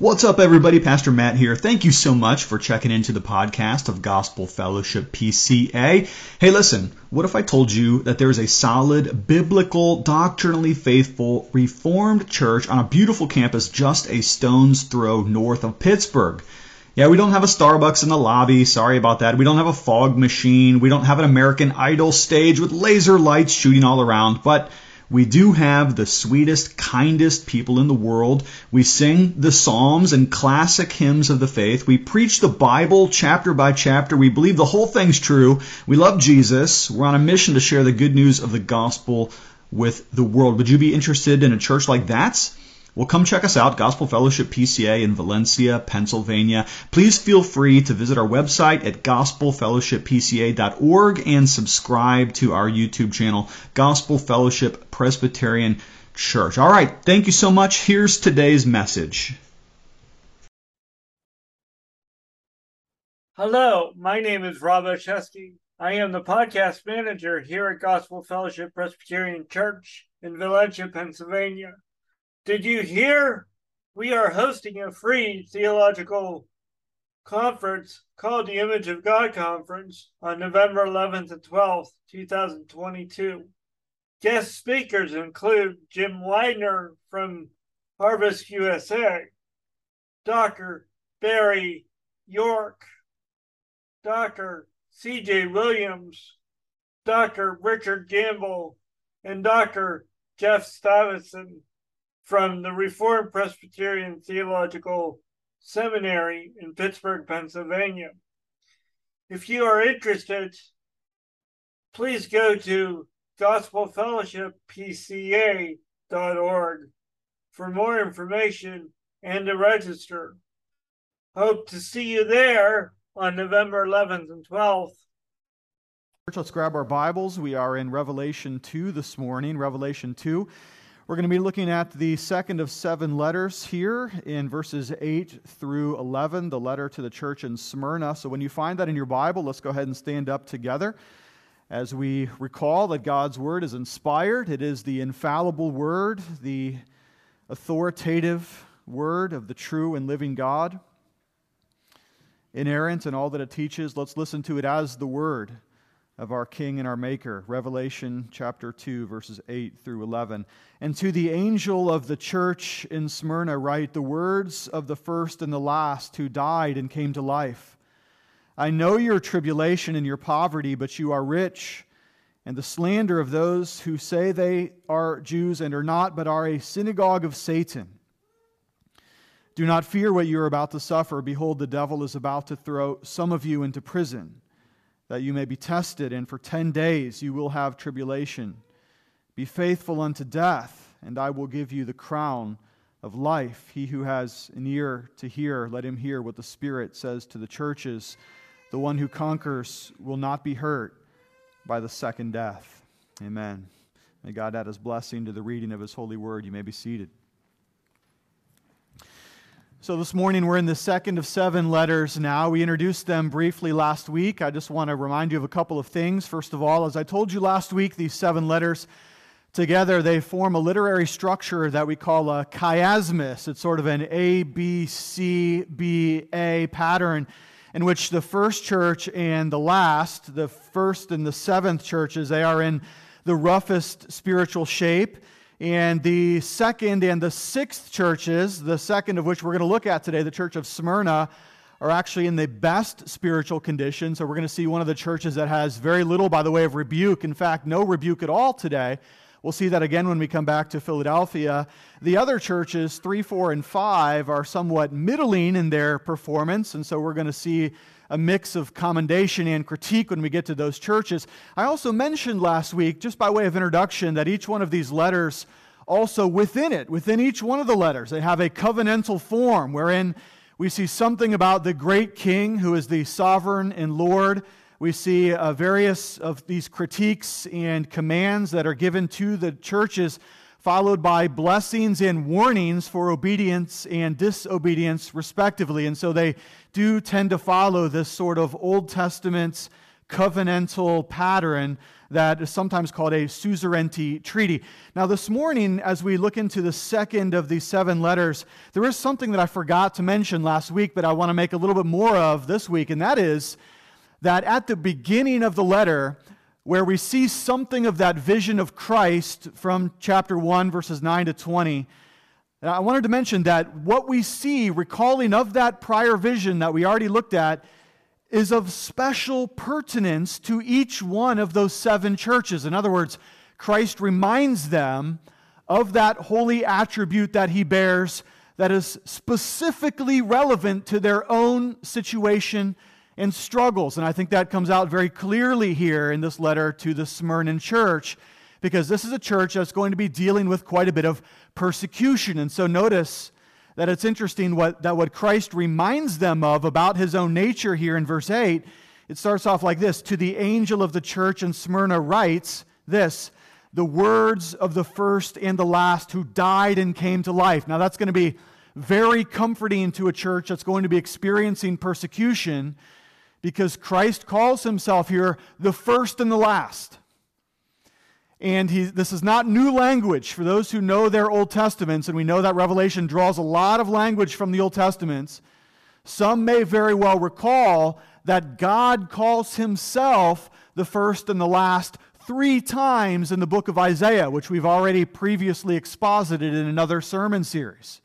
What's up, everybody? Pastor Matt here. Thank you so much for checking into the podcast of Gospel Fellowship PCA. Hey, listen, what if I told you that there is a solid, biblical, doctrinally faithful, reformed church on a beautiful campus just a stone's throw north of Pittsburgh? Yeah, we don't have a Starbucks in the lobby. Sorry about that. We don't have a fog machine. We don't have an American Idol stage with laser lights shooting all around. But we do have the sweetest, kindest people in the world. We sing the Psalms and classic hymns of the faith. We preach the Bible chapter by chapter. We believe the whole thing's true. We love Jesus. We're on a mission to share the good news of the gospel with the world. Would you be interested in a church like that? Well, come check us out, Gospel Fellowship PCA in Valencia, Pennsylvania. Please feel free to visit our website at gospelfellowshippca.org and subscribe to our YouTube channel, Gospel Fellowship Presbyterian Church. All right, thank you so much. Here's today's message. Hello, my name is Rob Oshesky. I am the podcast manager here at Gospel Fellowship Presbyterian Church in Valencia, Pennsylvania. Did you hear? We are hosting a free theological conference called the Image of God Conference on November 11th and 12th, 2022. Guest speakers include Jim Widener from Harvest USA, Dr. Barry York, Dr. C.J. Williams, Dr. Richard Gamble, and Dr. Jeff Stivason from the Reformed Presbyterian Theological Seminary in Pittsburgh, Pennsylvania. If you are interested, please go to gospelfellowshippca.org for more information and to register. Hope to see you there on November 11th and 12th. Let's grab our Bibles. We are in Revelation 2 this morning. Revelation 2. We're going to be looking at the second of seven letters here in verses 8 through 11, the letter to the church in Smyrna. So when you find that in your Bible, let's go ahead and stand up together as we recall that God's Word is inspired. It is the infallible Word, the authoritative Word of the true and living God. Inerrant in all that it teaches, let's listen to it as the Word of our King and our Maker. Revelation chapter 2, verses 8 through 11. And to the angel of the church in Smyrna, write the words of the first and the last who died and came to life. I know your tribulation and your poverty, but you are rich, and the slander of those who say they are Jews and are not, but are a synagogue of Satan. Do not fear what you are about to suffer. Behold, the devil is about to throw some of you into prison that you may be tested, and for ten days you will have tribulation. Be faithful unto death, and I will give you the crown of life. He who has an ear to hear, let him hear what the Spirit says to the churches. The one who conquers will not be hurt by the second death. Amen. May God add his blessing to the reading of his holy word. You may be seated. So, this morning we're in the second of seven letters now. We introduced them briefly last week. I just want to remind you of a couple of things. First of all, as I told you last week, these seven letters together they form a literary structure that we call a chiasmus. It's sort of an A, B, C, B, A pattern in which the first church and the last, the first and the seventh churches, they are in the roughest spiritual shape. And the second and the sixth churches, the second of which we're going to look at today, the church of Smyrna, are actually in the best spiritual condition. So we're going to see one of the churches that has very little by the way of rebuke. In fact, no rebuke at all today. We'll see that again when we come back to Philadelphia. The other churches, 3, 4, and 5, are somewhat middling in their performance. And so we're going to see a mix of commendation and critique when we get to those churches. I also mentioned last week, just by way of introduction, that each one of these letters also within it, within each one of the letters, they have a covenantal form wherein we see something about the great king who is the sovereign and Lord. We see uh, various of these critiques and commands that are given to the churches followed by blessings and warnings for obedience and disobedience, respectively. And so they do tend to follow this sort of Old Testament covenantal pattern that is sometimes called a suzerainty treaty. Now, this morning, as we look into the second of these seven letters, there is something that I forgot to mention last week, but I want to make a little bit more of this week, and that is that at the beginning of the letter, where we see something of that vision of Christ from chapter 1, verses 9 to 20. I wanted to mention that what we see, recalling of that prior vision that we already looked at, is of special pertinence to each one of those seven churches. In other words, Christ reminds them of that holy attribute that he bears that is specifically relevant to their own situation and struggles. And I think that comes out very clearly here in this letter to the Smyrna church, because this is a church that's going to be dealing with quite a bit of persecution. And so notice that it's interesting what, that what Christ reminds them of about his own nature here in verse 8. It starts off like this To the angel of the church in Smyrna writes this, the words of the first and the last who died and came to life. Now, that's going to be very comforting to a church that's going to be experiencing persecution because Christ calls himself here the first and the last. And he, this is not new language for those who know their Old Testaments, and we know that Revelation draws a lot of language from the Old Testaments. Some may very well recall that God calls himself the first and the last three times in the book of Isaiah, which we've already previously exposited in another sermon series.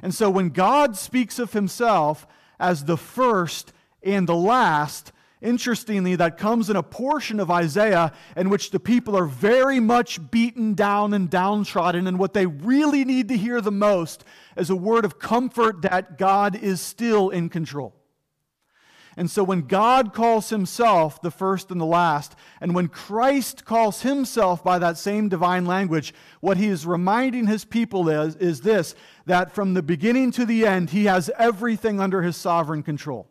And so when God speaks of himself as the first and the last, interestingly, that comes in a portion of Isaiah in which the people are very much beaten down and downtrodden, and what they really need to hear the most is a word of comfort that God is still in control. And so when God calls himself the first and the last, and when Christ calls himself by that same divine language, what he is reminding his people is, is this that from the beginning to the end, he has everything under his sovereign control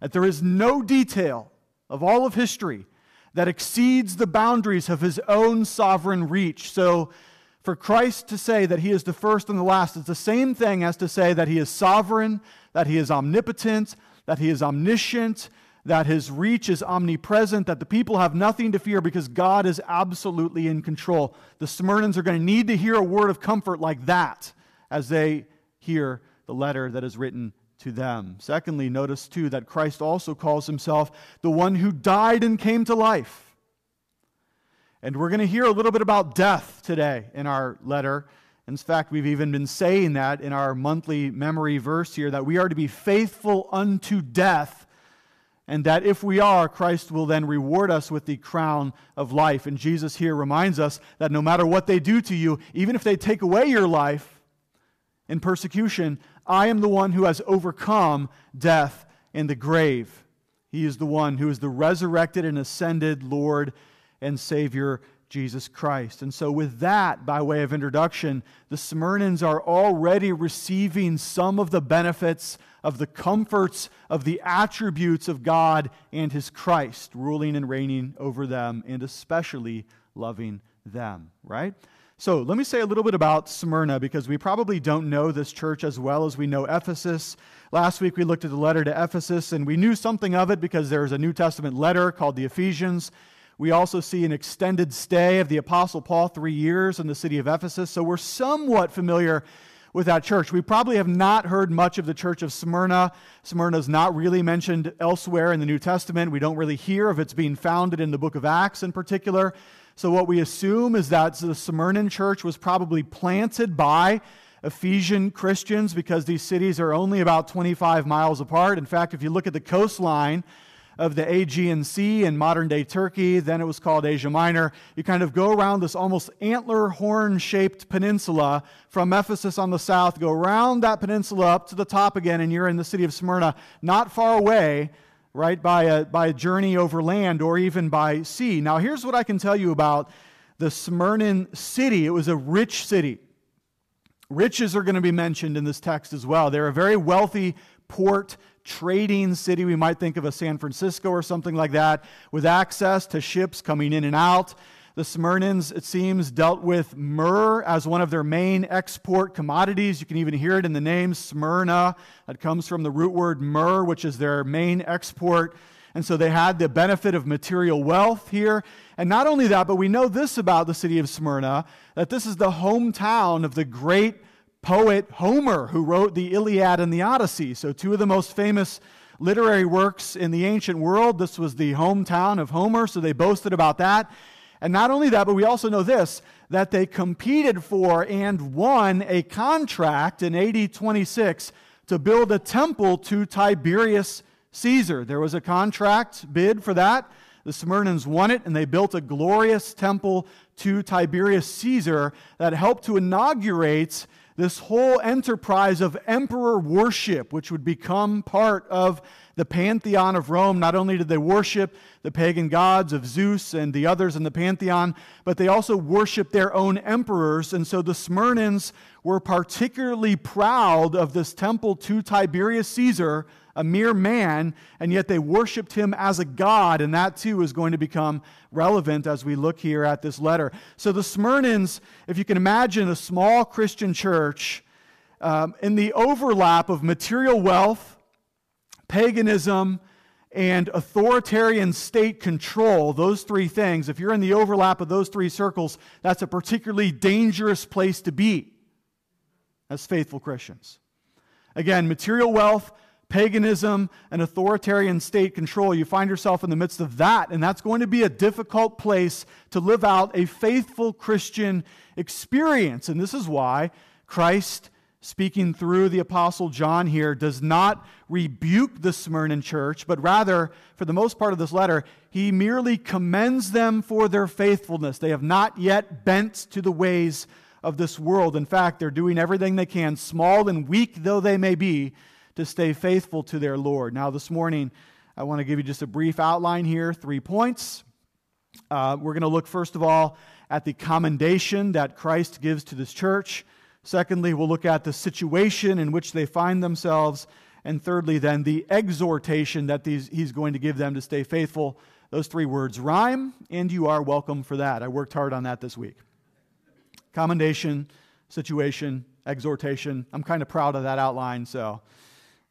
that there is no detail of all of history that exceeds the boundaries of his own sovereign reach. So, for Christ to say that he is the first and the last is the same thing as to say that he is sovereign, that he is omnipotent, that he is omniscient, that his reach is omnipresent, that the people have nothing to fear because God is absolutely in control. The Smyrnans are going to need to hear a word of comfort like that as they hear the letter that is written to them. Secondly, notice too that Christ also calls himself the one who died and came to life. And we're going to hear a little bit about death today in our letter. In fact, we've even been saying that in our monthly memory verse here that we are to be faithful unto death, and that if we are, Christ will then reward us with the crown of life. And Jesus here reminds us that no matter what they do to you, even if they take away your life in persecution, I am the one who has overcome death and the grave. He is the one who is the resurrected and ascended Lord and Savior, Jesus Christ. And so, with that, by way of introduction, the Smyrnans are already receiving some of the benefits of the comforts of the attributes of God and His Christ, ruling and reigning over them, and especially loving them, right? So let me say a little bit about Smyrna because we probably don't know this church as well as we know Ephesus. Last week we looked at the letter to Ephesus and we knew something of it because there's a New Testament letter called the Ephesians. We also see an extended stay of the Apostle Paul, three years in the city of Ephesus. So we're somewhat familiar with that church. We probably have not heard much of the church of Smyrna. Smyrna is not really mentioned elsewhere in the New Testament. We don't really hear of its being founded in the book of Acts in particular. So, what we assume is that the Smyrna church was probably planted by Ephesian Christians because these cities are only about 25 miles apart. In fact, if you look at the coastline of the Aegean Sea in modern day Turkey, then it was called Asia Minor, you kind of go around this almost antler horn shaped peninsula from Ephesus on the south, go around that peninsula up to the top again, and you're in the city of Smyrna, not far away right, by a, by a journey over land or even by sea. Now, here's what I can tell you about the Smyrna city it was a rich city. Riches are going to be mentioned in this text as well. They're a very wealthy port trading city. We might think of a San Francisco or something like that, with access to ships coming in and out. The Smyrnans, it seems, dealt with myrrh as one of their main export commodities. You can even hear it in the name Smyrna. That comes from the root word myrrh, which is their main export. And so they had the benefit of material wealth here. And not only that, but we know this about the city of Smyrna that this is the hometown of the great poet Homer, who wrote the Iliad and the Odyssey. So, two of the most famous literary works in the ancient world. This was the hometown of Homer, so they boasted about that. And not only that, but we also know this that they competed for and won a contract in AD 26 to build a temple to Tiberius Caesar. There was a contract bid for that. The Smyrnans won it, and they built a glorious temple to Tiberius Caesar that helped to inaugurate this whole enterprise of emperor worship, which would become part of the pantheon of Rome. Not only did they worship the pagan gods of Zeus and the others in the pantheon, but they also worshiped their own emperors. And so the Smyrnans were particularly proud of this temple to Tiberius Caesar a mere man, and yet they worshiped him as a god, and that too is going to become relevant as we look here at this letter. So the Smyrnans, if you can imagine a small Christian church um, in the overlap of material wealth, paganism, and authoritarian state control, those three things, if you're in the overlap of those three circles, that's a particularly dangerous place to be as faithful Christians. Again, material wealth, paganism and authoritarian state control, you find yourself in the midst of that, and that's going to be a difficult place to live out a faithful Christian experience. And this is why Christ, speaking through the Apostle John here, does not rebuke the Smyrna church, but rather, for the most part of this letter, he merely commends them for their faithfulness. They have not yet bent to the ways of this world. In fact, they're doing everything they can, small and weak though they may be, to stay faithful to their Lord. Now, this morning, I want to give you just a brief outline here, three points. Uh, we're going to look, first of all, at the commendation that Christ gives to this church. Secondly, we'll look at the situation in which they find themselves. And thirdly, then, the exhortation that these, he's going to give them to stay faithful. Those three words rhyme, and you are welcome for that. I worked hard on that this week. Commendation, situation, exhortation. I'm kind of proud of that outline, so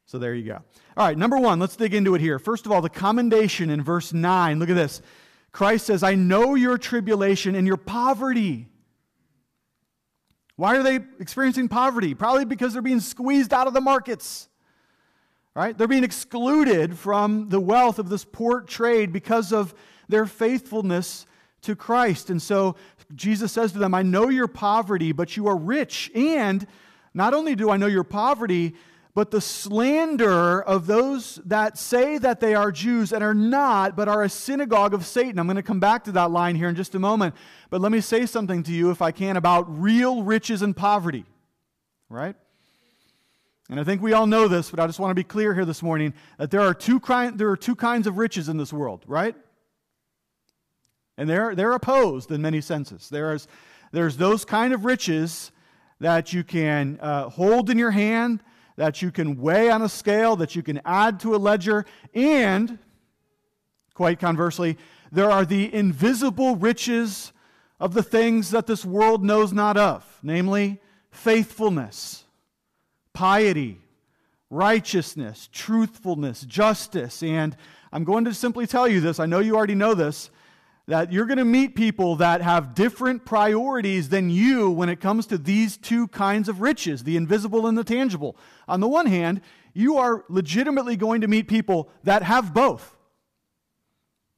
so there you go. All right, number one, let's dig into it here. First of all, the commendation in verse 9. Look at this. Christ says, I know your tribulation and your poverty. Why are they experiencing poverty? Probably because they're being squeezed out of the markets. Right? They're being excluded from the wealth of this port trade because of their faithfulness to Christ. And so Jesus says to them, I know your poverty, but you are rich. And not only do I know your poverty, but the slander of those that say that they are Jews and are not, but are a synagogue of Satan. I'm going to come back to that line here in just a moment. But let me say something to you, if I can, about real riches and poverty. Right? And I think we all know this, but I just want to be clear here this morning that there are two, there are two kinds of riches in this world, right? And they're, they're opposed in many senses. There's, there's those kind of riches that you can uh, hold in your hand that you can weigh on a scale, that you can add to a ledger, and, quite conversely, there are the invisible riches of the things that this world knows not of, namely faithfulness, piety, righteousness, truthfulness, justice. And I'm going to simply tell you this. I know you already know this that you're going to meet people that have different priorities than you when it comes to these two kinds of riches, the invisible and the tangible. On the one hand, you are legitimately going to meet people that have both.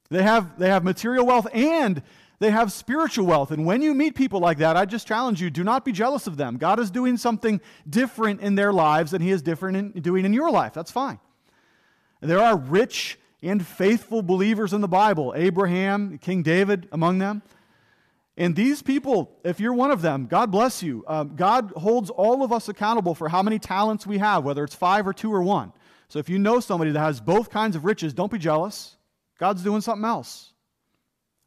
They have, they have material wealth and they have spiritual wealth. And when you meet people like that, I just challenge you do not be jealous of them. God is doing something different in their lives than He is different in doing in your life. That's fine. There are rich and faithful believers in the Bible Abraham, King David among them. And these people, if you're one of them, God bless you. Um, God holds all of us accountable for how many talents we have, whether it's five or two or one. So if you know somebody that has both kinds of riches, don't be jealous. God's doing something else,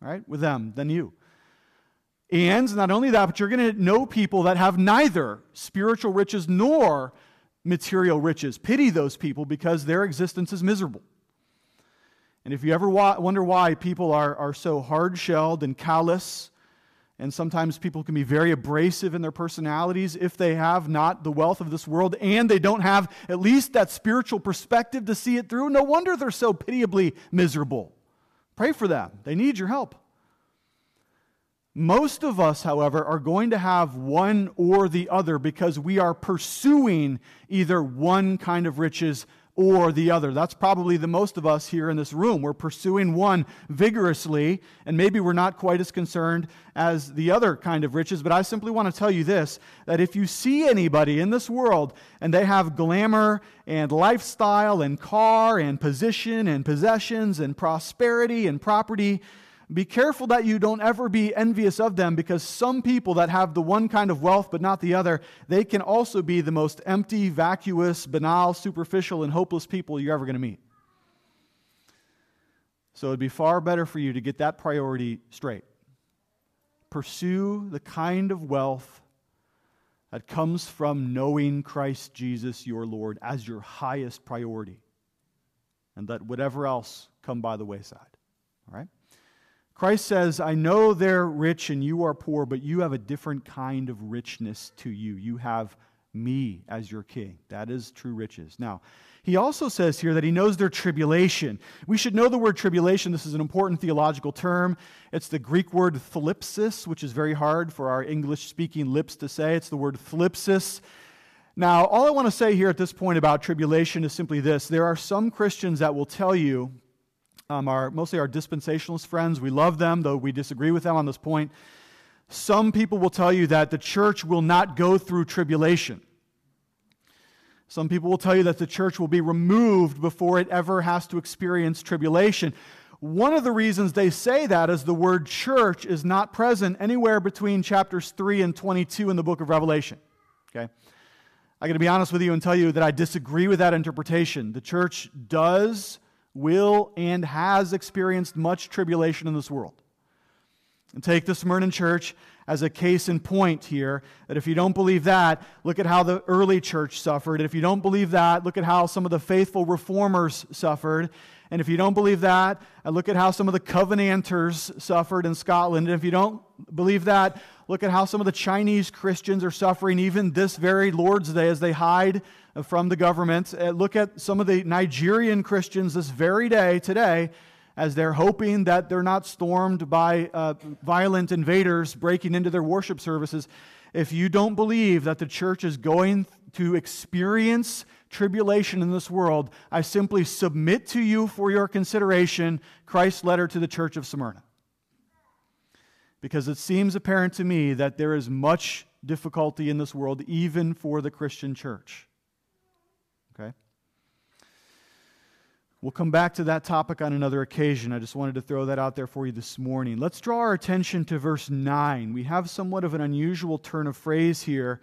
right, with them than you. And not only that, but you're going to know people that have neither spiritual riches nor material riches. Pity those people because their existence is miserable. And if you ever wonder why people are, are so hard shelled and callous And sometimes people can be very abrasive in their personalities if they have not the wealth of this world and they don't have at least that spiritual perspective to see it through. No wonder they're so pitiably miserable. Pray for them, they need your help. Most of us, however, are going to have one or the other because we are pursuing either one kind of riches or the other. That's probably the most of us here in this room. We're pursuing one vigorously, and maybe we're not quite as concerned as the other kind of riches. But I simply want to tell you this that if you see anybody in this world and they have glamour and lifestyle and car and position and possessions and prosperity and property, be careful that you don't ever be envious of them because some people that have the one kind of wealth but not the other, they can also be the most empty, vacuous, banal, superficial, and hopeless people you're ever going to meet. So it'd be far better for you to get that priority straight. Pursue the kind of wealth that comes from knowing Christ Jesus your Lord as your highest priority. And let whatever else come by the wayside. All right? Christ says, I know they're rich and you are poor, but you have a different kind of richness to you. You have me as your king. That is true riches. Now, he also says here that he knows their tribulation. We should know the word tribulation. This is an important theological term. It's the Greek word thlipsis, which is very hard for our English speaking lips to say. It's the word thlipsis. Now, all I want to say here at this point about tribulation is simply this there are some Christians that will tell you um, our, mostly our dispensationalist friends. We love them, though we disagree with them on this point. Some people will tell you that the church will not go through tribulation. Some people will tell you that the church will be removed before it ever has to experience tribulation. One of the reasons they say that is the word church is not present anywhere between chapters 3 and 22 in the book of Revelation. Okay? I got to be honest with you and tell you that I disagree with that interpretation. The church does will, and has experienced much tribulation in this world. And take the Smyrna church as a case in point here that if you don't believe that, look at how the early church suffered. If you don't believe that, look at how some of the faithful reformers suffered. And if you don't believe that, uh, look at how some of the Covenanters suffered in Scotland. And if you don't believe that, look at how some of the Chinese Christians are suffering even this very Lord's Day as they hide from the government. Uh, look at some of the Nigerian Christians this very day, today, as they're hoping that they're not stormed by uh, violent invaders breaking into their worship services. If you don't believe that the church is going to experience tribulation in this world, I simply submit to you for your consideration Christ's letter to the church of Smyrna. Because it seems apparent to me that there is much difficulty in this world, even for the Christian church. Okay? We'll come back to that topic on another occasion. I just wanted to throw that out there for you this morning. Let's draw our attention to verse 9. We have somewhat of an unusual turn of phrase here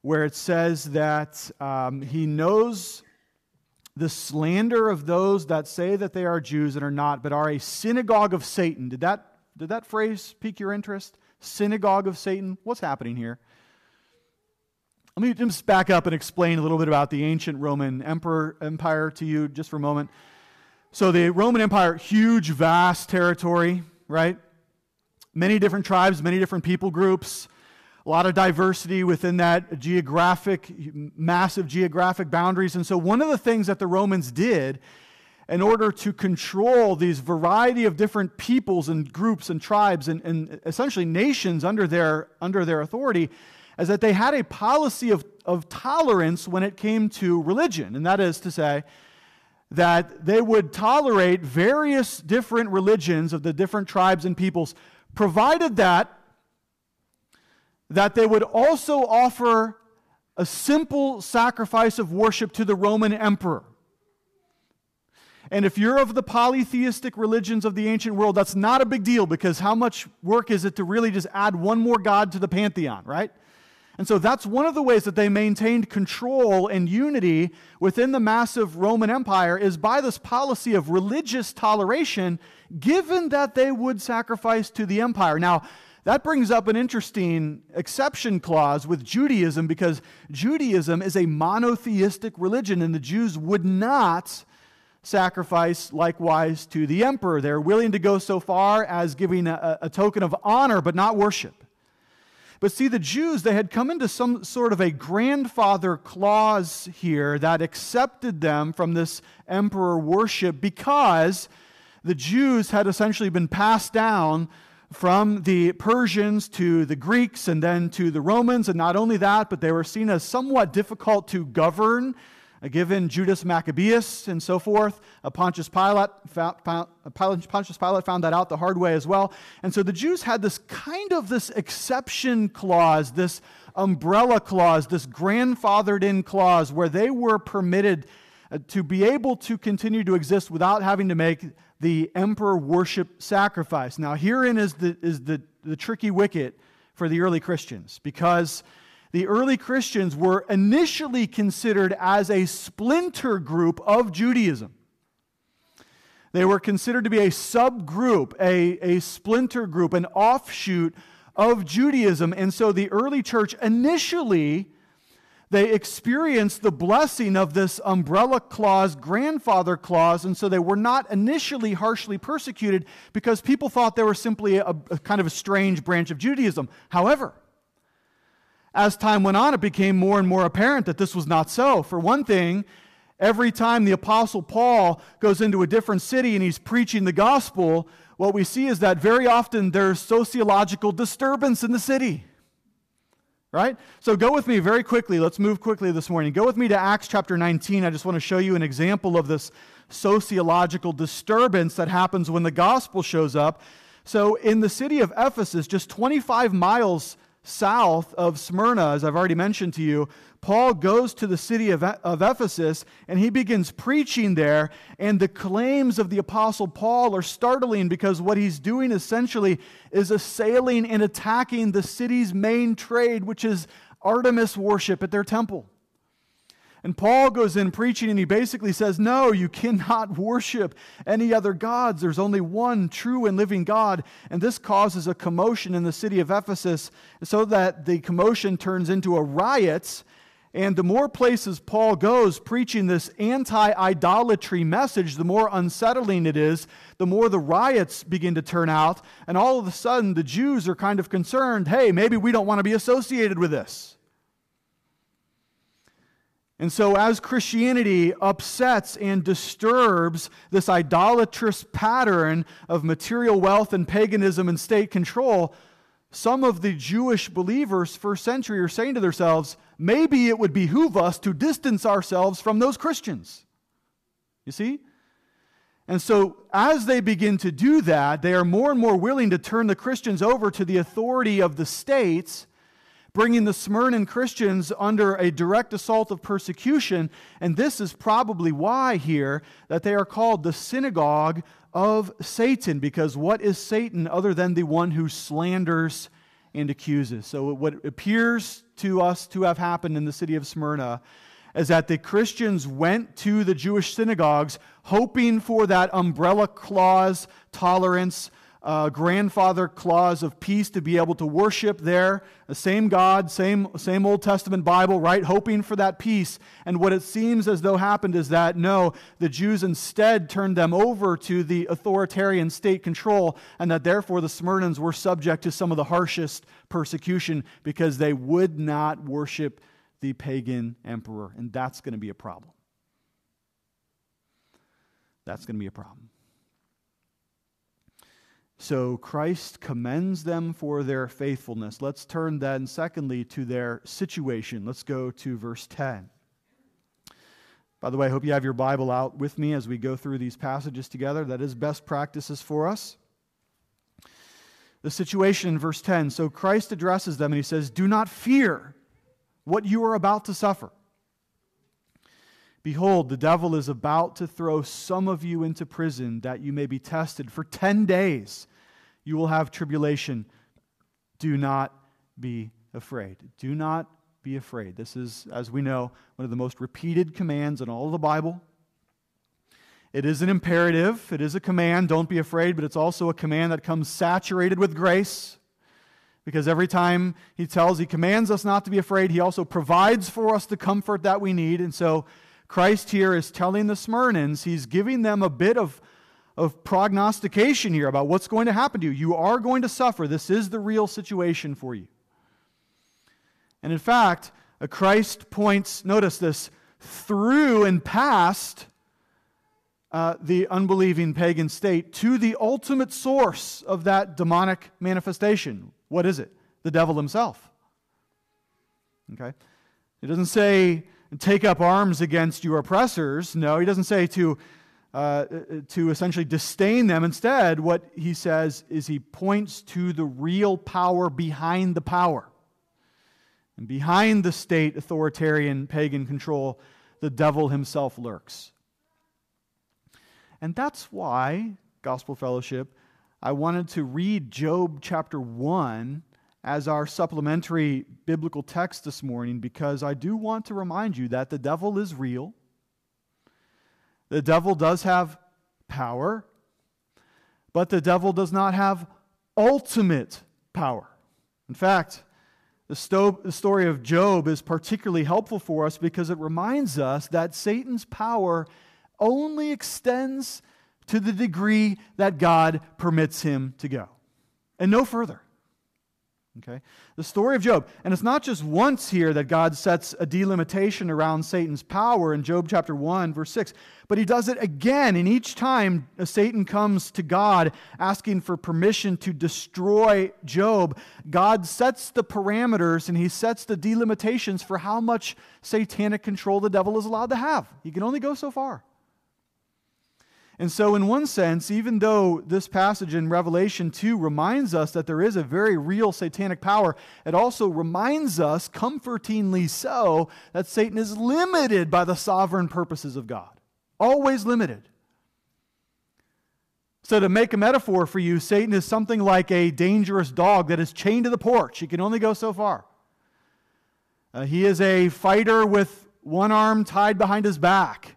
where it says that um, he knows the slander of those that say that they are Jews and are not, but are a synagogue of Satan. Did that, did that phrase pique your interest? Synagogue of Satan? What's happening here? Let me just back up and explain a little bit about the ancient Roman emperor, empire to you just for a moment. So, the Roman Empire, huge, vast territory, right? Many different tribes, many different people groups, a lot of diversity within that geographic, massive geographic boundaries. And so, one of the things that the Romans did in order to control these variety of different peoples and groups and tribes and, and essentially nations under their, under their authority is that they had a policy of, of tolerance when it came to religion. And that is to say, that they would tolerate various different religions of the different tribes and peoples, provided that, that they would also offer a simple sacrifice of worship to the Roman emperor. And if you're of the polytheistic religions of the ancient world, that's not a big deal because how much work is it to really just add one more god to the pantheon, right? And so that's one of the ways that they maintained control and unity within the massive Roman Empire is by this policy of religious toleration, given that they would sacrifice to the empire. Now, that brings up an interesting exception clause with Judaism because Judaism is a monotheistic religion and the Jews would not sacrifice likewise to the emperor. They're willing to go so far as giving a, a, token of honor, but not worship. But see, the Jews, they had come into some sort of a grandfather clause here that accepted them from this emperor worship because the Jews had essentially been passed down from the Persians to the Greeks and then to the Romans. And not only that, but they were seen as somewhat difficult to govern given Judas Maccabeus and so forth. Pontius Pilate, Pontius Pilate found that out the hard way as well. And so the Jews had this kind of this exception clause, this umbrella clause, this grandfathered in clause where they were permitted uh, to be able to continue to exist without having to make the emperor worship sacrifice. Now, herein is the, is the, the tricky wicket for the early Christians because the early Christians were initially considered as a splinter group of Judaism. They were considered to be a subgroup, a, a splinter group, an offshoot of Judaism. And so the early church initially they experienced the blessing of this umbrella clause, grandfather clause, and so they were not initially harshly persecuted because people thought they were simply a, a kind of a strange branch of Judaism. However, as time went on, it became more and more apparent that this was not so. For one thing, every time the Apostle Paul goes into a different city and he's preaching the gospel, what we see is that very often there's sociological disturbance in the city. Right? So go with me very quickly. Let's move quickly this morning. Go with me to Acts chapter 19. I just want to show you an example of this sociological disturbance that happens when the gospel shows up. So, in the city of Ephesus, just 25 miles south of Smyrna, as I've already mentioned to you, Paul goes to the city of, of Ephesus and he begins preaching there. And the claims of the Apostle Paul are startling because what he's doing essentially is assailing and attacking the city's main trade, which is Artemis worship at their temple. And Paul goes in preaching and he basically says, No, you cannot worship any other gods. There's only one true and living God. And this causes a commotion in the city of Ephesus so that the commotion turns into a riot. And the more places Paul goes preaching this anti idolatry message, the more unsettling it is, the more the riots begin to turn out. And all of a sudden, the Jews are kind of concerned hey, maybe we don't want to be associated with this. And so, as Christianity upsets and disturbs this idolatrous pattern of material wealth and paganism and state control, some of the Jewish believers, first century, are saying to themselves, maybe it would behoove us to distance ourselves from those Christians. You see? And so, as they begin to do that, they are more and more willing to turn the Christians over to the authority of the states bringing the Smyrnan Christians under a direct assault of persecution. And this is probably why here that they are called the synagogue of Satan, because what is Satan other than the one who slanders and accuses? So, what appears to us to have happened in the city of Smyrna is that the Christians went to the Jewish synagogues hoping for that umbrella clause tolerance uh, grandfather clause of peace to be able to worship there, the same God, same, same Old Testament Bible, right? Hoping for that peace. And what it seems as though happened is that no, the Jews instead turned them over to the authoritarian state control, and that therefore the Smyrnans were subject to some of the harshest persecution because they would not worship the pagan emperor. And that's going to be a problem. That's going to be a problem. So Christ commends them for their faithfulness. Let's turn then, secondly, to their situation. Let's go to verse 10. By the way, I hope you have your Bible out with me as we go through these passages together. That is best practices for us. The situation in verse 10. So Christ addresses them and he says, Do not fear what you are about to suffer. Behold, the devil is about to throw some of you into prison that you may be tested. For 10 days you will have tribulation. Do not be afraid. Do not be afraid. This is, as we know, one of the most repeated commands in all of the Bible. It is an imperative, it is a command, don't be afraid, but it's also a command that comes saturated with grace. Because every time he tells, he commands us not to be afraid, he also provides for us the comfort that we need. And so Christ here is telling the Smyrnans, he's giving them a bit of, of prognostication here about what's going to happen to you. You are going to suffer. This is the real situation for you. And in fact, Christ points, notice this, through and past uh, the unbelieving pagan state to the ultimate source of that demonic manifestation. What is it? The devil himself. Okay? It doesn't say take up arms against your oppressors. No, he doesn't say to, uh, to essentially disdain them. Instead, what he says is he points to the real power behind the power. And behind the state authoritarian pagan control, the devil himself lurks. And that's why, Gospel Fellowship, I wanted to read Job chapter 1 as our supplementary biblical text this morning because I do want to remind you that the devil is real. The devil does have power, but the devil does not have ultimate power. In fact, the, sto- the story of Job is particularly helpful for us because it reminds us that Satan's power only extends to the degree that God permits him to go, and no further. Okay? The story of Job. And it's not just once here that God sets a delimitation around Satan's power in Job chapter 1, verse 6, but he does it again. And each time uh, Satan comes to God asking for permission to destroy Job, God sets the parameters and he sets the delimitations for how much satanic control the devil is allowed to have. He can only go so far. And so, in one sense, even though this passage in Revelation 2 reminds us that there is a very real satanic power, it also reminds us, comfortingly so, that Satan is limited by the sovereign purposes of God. Always limited. So, to make a metaphor for you, Satan is something like a dangerous dog that is chained to the porch. He can only go so far. Uh, he is a fighter with one arm tied behind his back.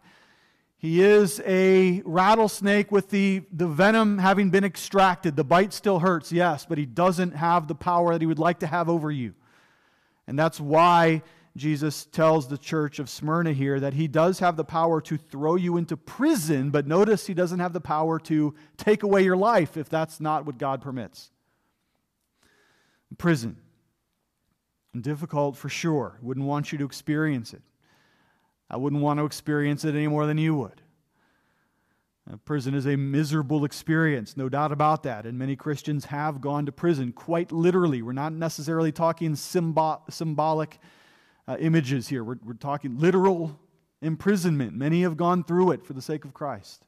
He is a rattlesnake with the, the venom having been extracted. The bite still hurts, yes, but he doesn't have the power that he would like to have over you. And that's why Jesus tells the church of Smyrna here that he does have the power to throw you into prison, but notice he doesn't have the power to take away your life if that's not what God permits. Prison. Difficult for sure. Wouldn't want you to experience it. I wouldn't want to experience it any more than you would. Prison is a miserable experience, no doubt about that. And many Christians have gone to prison, quite literally. We're not necessarily talking symbol, symbolic uh, images here, we're, we're talking literal imprisonment. Many have gone through it for the sake of Christ.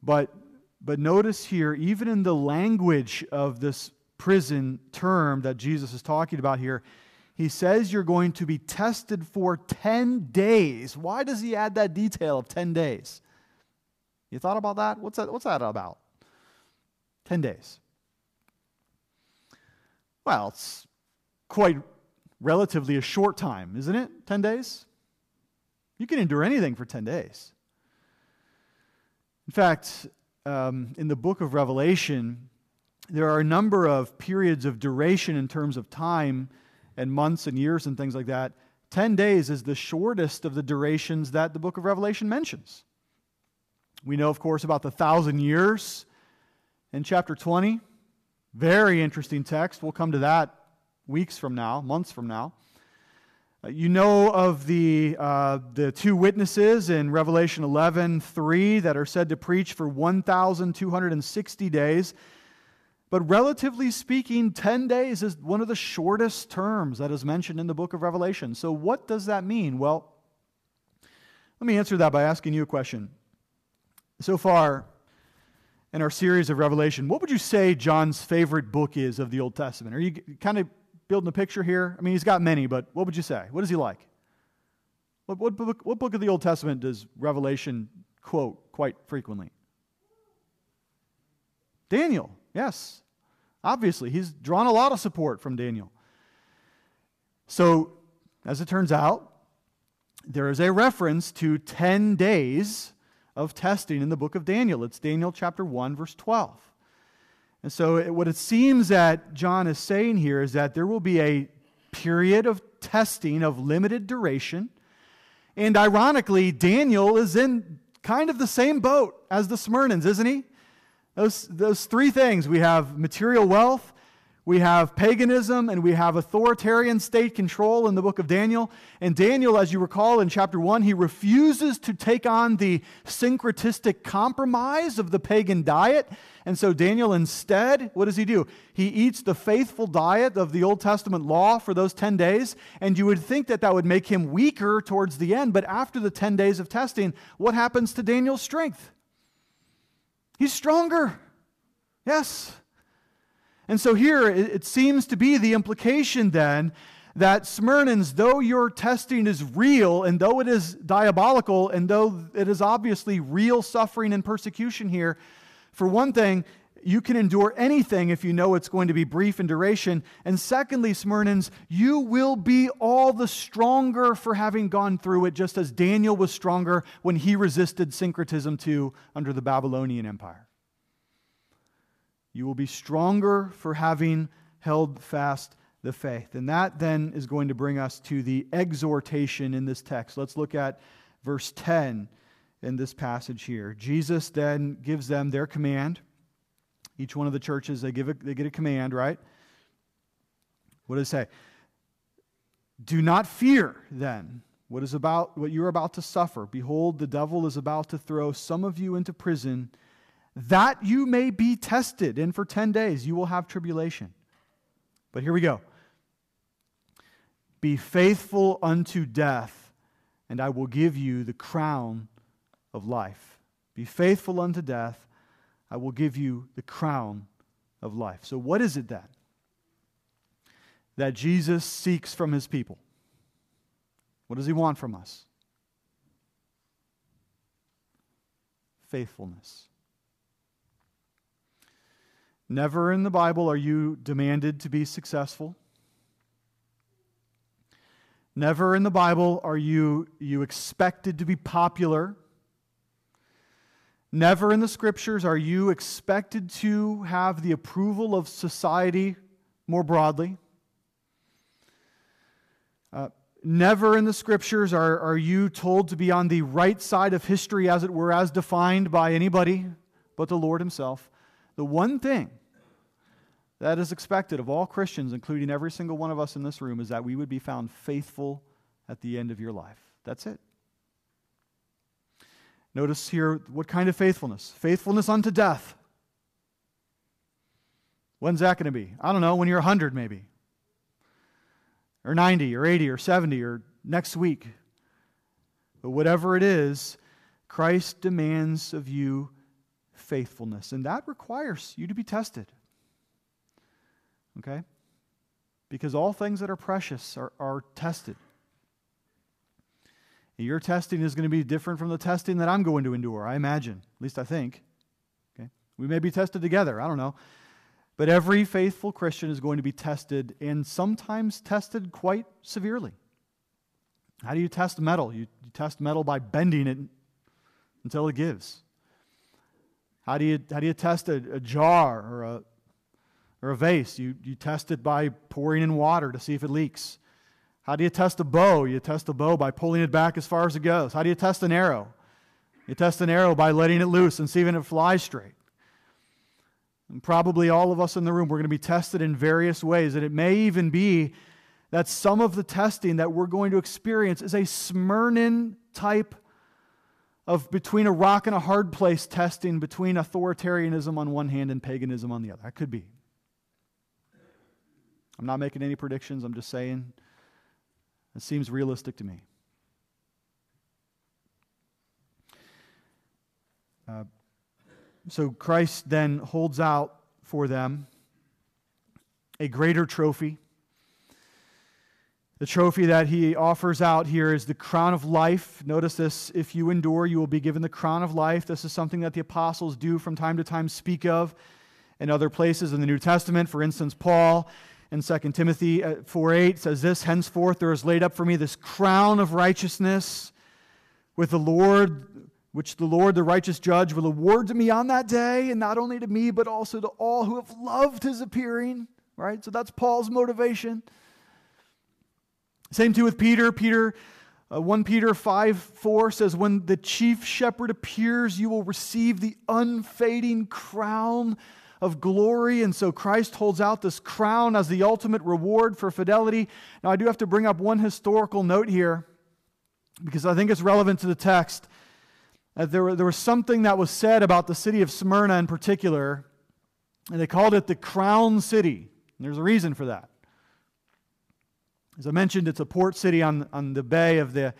But, but notice here, even in the language of this prison term that Jesus is talking about here, he says you're going to be tested for 10 days. Why does he add that detail of 10 days? You thought about that? What's that, what's that about? 10 days. Well, it's quite relatively a short time, isn't it? 10 days? You can endure anything for 10 days. In fact, um, in the book of Revelation, there are a number of periods of duration in terms of time and months and years and things like that, 10 days is the shortest of the durations that the book of Revelation mentions. We know, of course, about the thousand years in chapter 20. Very interesting text. We'll come to that weeks from now, months from now. Uh, you know of the, uh, the two witnesses in Revelation 11 3 that are said to preach for 1,260 days. But relatively speaking, 10 days is one of the shortest terms that is mentioned in the book of Revelation. So, what does that mean? Well, let me answer that by asking you a question. So far in our series of Revelation, what would you say John's favorite book is of the Old Testament? Are you kind of building a picture here? I mean, he's got many, but what would you say? What does he like? What, what, book, what book of the Old Testament does Revelation quote quite frequently? Daniel. Yes, obviously, he's drawn a lot of support from Daniel. So, as it turns out, there is a reference to 10 days of testing in the book of Daniel. It's Daniel chapter 1, verse 12. And so, what it seems that John is saying here is that there will be a period of testing of limited duration And ironically, Daniel is in kind of the same boat as the Smyrnans, isn't he? Those, those three things we have material wealth, we have paganism, and we have authoritarian state control in the book of Daniel. And Daniel, as you recall in chapter 1, he refuses to take on the syncretistic compromise of the pagan diet. And so, Daniel instead, what does he do? He eats the faithful diet of the Old Testament law for those 10 days. And you would think that that would make him weaker towards the end. But after the 10 days of testing, what happens to Daniel's strength? He's stronger. Yes. And so here it seems to be the implication then that Smyrnans, though your testing is real and though it is diabolical and though it is obviously real suffering and persecution here, for one thing, you can endure anything if you know it's going to be brief in duration. And secondly, Smyrnans, you will be all the stronger for having gone through it, just as Daniel was stronger when he resisted syncretism too under the Babylonian Empire. You will be stronger for having held fast the faith. And that then is going to bring us to the exhortation in this text. Let's look at verse 10 in this passage here. Jesus then gives them their command. Each one of the churches, they, give a, they get a command, right? What does it say? Do not fear then what is about what you're about to suffer. Behold, the devil is about to throw some of you into prison that you may be tested, and for 10 days you will have tribulation. But here we go. Be faithful unto death, and I will give you the crown of life. Be faithful unto death, I will give you the crown of life. So, what is it then that Jesus seeks from his people? What does he want from us? Faithfulness. Never in the Bible are you demanded to be successful. Never in the Bible are you, you expected to be popular. Never in the scriptures are you expected to have the approval of society more broadly. Uh, never in the scriptures are, are you told to be on the right side of history, as it were, as defined by anybody but the Lord Himself. The one thing that is expected of all Christians, including every single one of us in this room, is that we would be found faithful at the end of your life. That's it. Notice here what kind of faithfulness? Faithfulness unto death. When's that going to be? I don't know, when you're 100 maybe. Or 90 or 80 or 70 or next week. But whatever it is, Christ demands of you faithfulness. And that requires you to be tested. Okay? Because all things that are precious are, are tested. Your testing is going to be different from the testing that I'm going to endure, I imagine. At least I think. Okay? We may be tested together, I don't know. But every faithful Christian is going to be tested, and sometimes tested quite severely. How do you test metal? You, you test metal by bending it until it gives. How do you, how do you test a, a jar or a, or a vase. You, you test it by pouring in water to see if it leaks. How do you test a bow? You test a bow by pulling it back as far as it goes. How do you test an arrow? You test an arrow by letting it loose and seeing if it flies straight. And probably all of us in the room, we're going to be tested in various ways. And it may even be that some of the testing that we're going to experience is a Smyrnan type of between a rock and a hard place testing between authoritarianism on one hand and paganism on the other. That could be. I'm not making any predictions, I'm just saying it seems realistic to me. Uh, so Christ then holds out for them a greater trophy. The trophy that he offers out here is the crown of life. Notice this if you endure, you will be given the crown of life. This is something that the apostles do from time to time speak of in other places in the New Testament. For instance, Paul in 2 Timothy uh, 4 8 says this Henceforth there is laid up for me this crown of righteousness with the Lord, which the Lord, the righteous judge, will award to me on that day, and not only to me, but also to all who have loved his appearing. Right? So that's Paul's motivation. Same too with Peter. Peter Uh, 1 Peter 5 4 says, When the chief shepherd appears, you will receive the unfading crown of glory. And so Christ holds out this crown as the ultimate reward for fidelity. Now, I do have to bring up one historical note here because I think it's relevant to the text. Uh, there, there was something that was said about the city of Smyrna in particular, and they called it the crown city. And there's a reason for that. As I mentioned, it's a port city on, on the bay of the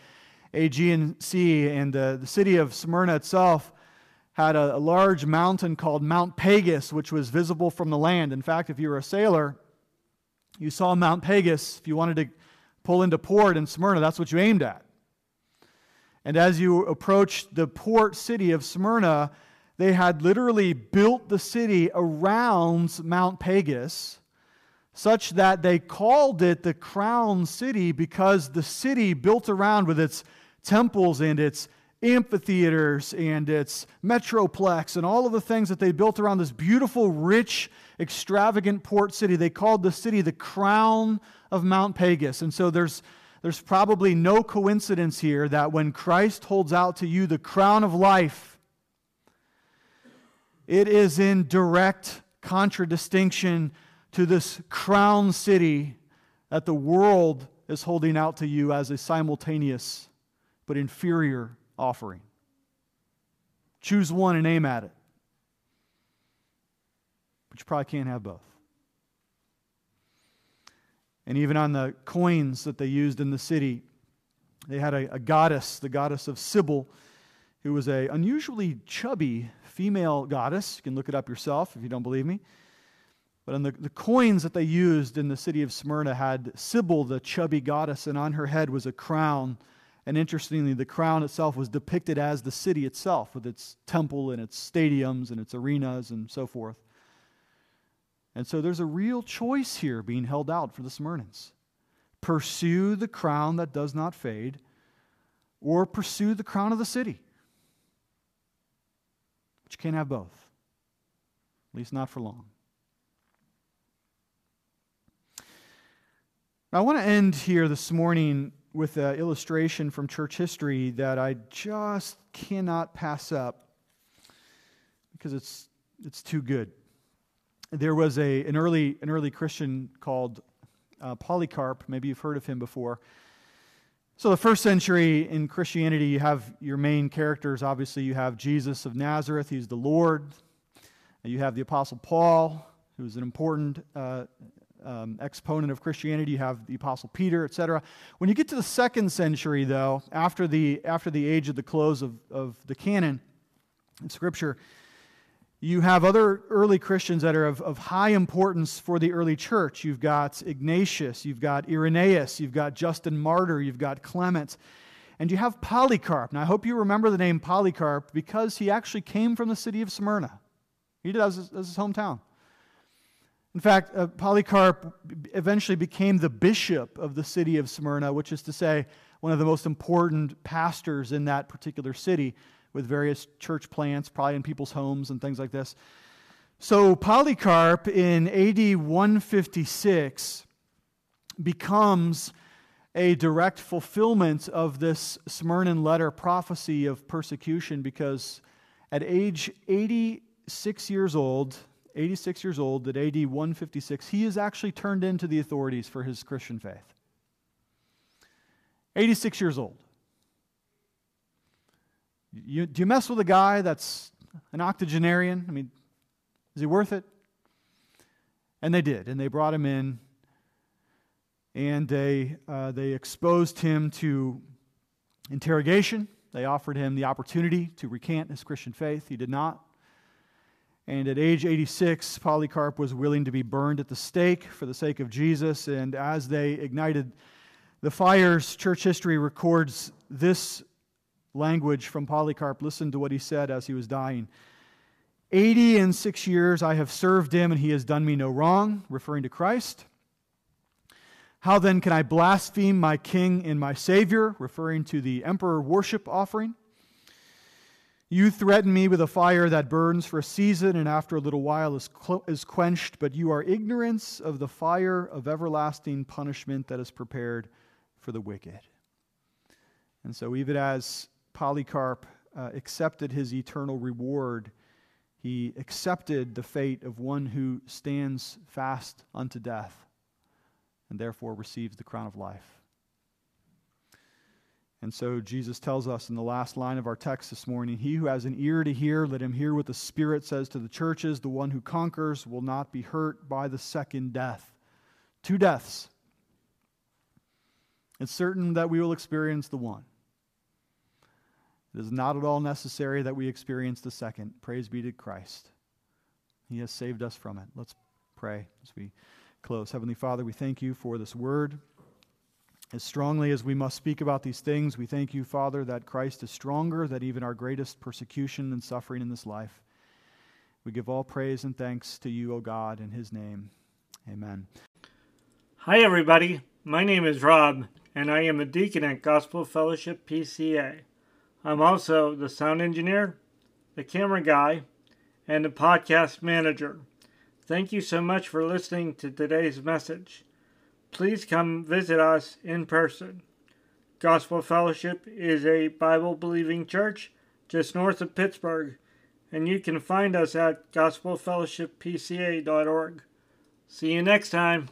Aegean Sea, and uh, the city of Smyrna itself had a, a, large mountain called Mount Pagus, which was visible from the land. In fact, if you were a sailor, you saw Mount Pagus. If you wanted to pull into port in Smyrna, that's what you aimed at. And as you approached the port city of Smyrna, they had literally built the city around Mount Pagus such that they called it the crown city because the city built around with its temples and its amphitheaters and its metroplex and all of the things that they built around this beautiful, rich, extravagant port city. They called the city the crown of Mount Pagus. And so there's, there's probably no coincidence here that when Christ holds out to you the crown of life, it is in direct contradistinction to this crown city that the world is holding out to you as a simultaneous but inferior offering. Choose one and aim at it. But you probably can't have both. And even on the coins that they used in the city, they had a, a goddess, the goddess of Sybil, who was a unusually chubby female goddess. You can look it up yourself if you don't believe me. But on the, the coins that they used in the city of Smyrna had Sybil, the chubby goddess, and on her head was a crown. And interestingly, the crown itself was depicted as the city itself, with its temple and its stadiums and its arenas and so forth. And so there's a real choice here being held out for the Smyrnans pursue the crown that does not fade, or pursue the crown of the city. But you can't have both, at least not for long. Now, I want to end here this morning with an illustration from church history that I just cannot pass up because it's, it's too good. There was a, an, early, an early Christian called uh, Polycarp. Maybe you've heard of him before. So, the first century in Christianity, you have your main characters. Obviously, you have Jesus of Nazareth, he's the Lord. You have the Apostle Paul, who's an important uh, um, exponent of Christianity. You have the Apostle Peter, etc. When you get to the second century, though, after the, after the age of the close of, of the canon in Scripture, you have other early Christians that are of, of high importance for the early church. You've got Ignatius, you've got Irenaeus, you've got Justin Martyr, you've got Clement, and you have Polycarp. Now, I hope you remember the name Polycarp because he actually came from the city of Smyrna. He did as his, as his hometown. In fact, uh, Polycarp eventually became the bishop of the city of Smyrna, which is to say, one of the most important pastors in that particular city with various church plants, probably in people's homes and things like this. So, Polycarp in AD 156 becomes a direct fulfillment of this Smyrnan letter prophecy of persecution because at age 86 years old, 86 years old, that AD 156, he is actually turned into the authorities for his Christian faith. 86 years old. You, do you mess with a guy that's an octogenarian? I mean, is he worth it? And they did, and they brought him in, and they, uh, they exposed him to interrogation. They offered him the opportunity to recant his Christian faith. He did not. And at age 86, Polycarp was willing to be burned at the stake for the sake of Jesus. And as they ignited the fires, church history records this language from Polycarp. Listen to what he said as he was dying. 80 and six years I have served him, and he has done me no wrong, referring to Christ. How then can I blaspheme my king and my Savior, referring to the emperor worship offering? You threaten me with a fire that burns for a season and after a little while is, is quenched, but you are ignorant of the fire of everlasting punishment that is prepared for the wicked. And so, even as Polycarp uh, accepted his eternal reward, he accepted the fate of one who stands fast unto death and therefore receives the crown of life. And so Jesus tells us in the last line of our text this morning He who has an ear to hear, let him hear what the Spirit says to the churches. The one who conquers will not be hurt by the second death. Two deaths. It's certain that we will experience the one. It is not at all necessary that we experience the second. Praise be to Christ. He has saved us from it. Let's pray as we close. Heavenly Father, we thank you for this word. As strongly as we must speak about these things, we thank you, Father, that Christ is stronger than even our greatest persecution and suffering in this life. We give all praise and thanks to you, O God, in his name. Amen. Hi, everybody. My name is Rob, and I am a deacon at Gospel Fellowship PCA. I'm also the sound engineer, the camera guy, and the podcast manager. Thank you so much for listening to today's message. Please come visit us in person. Gospel Fellowship is a Bible believing church just north of Pittsburgh, and you can find us at gospelfellowshippca.org. See you next time.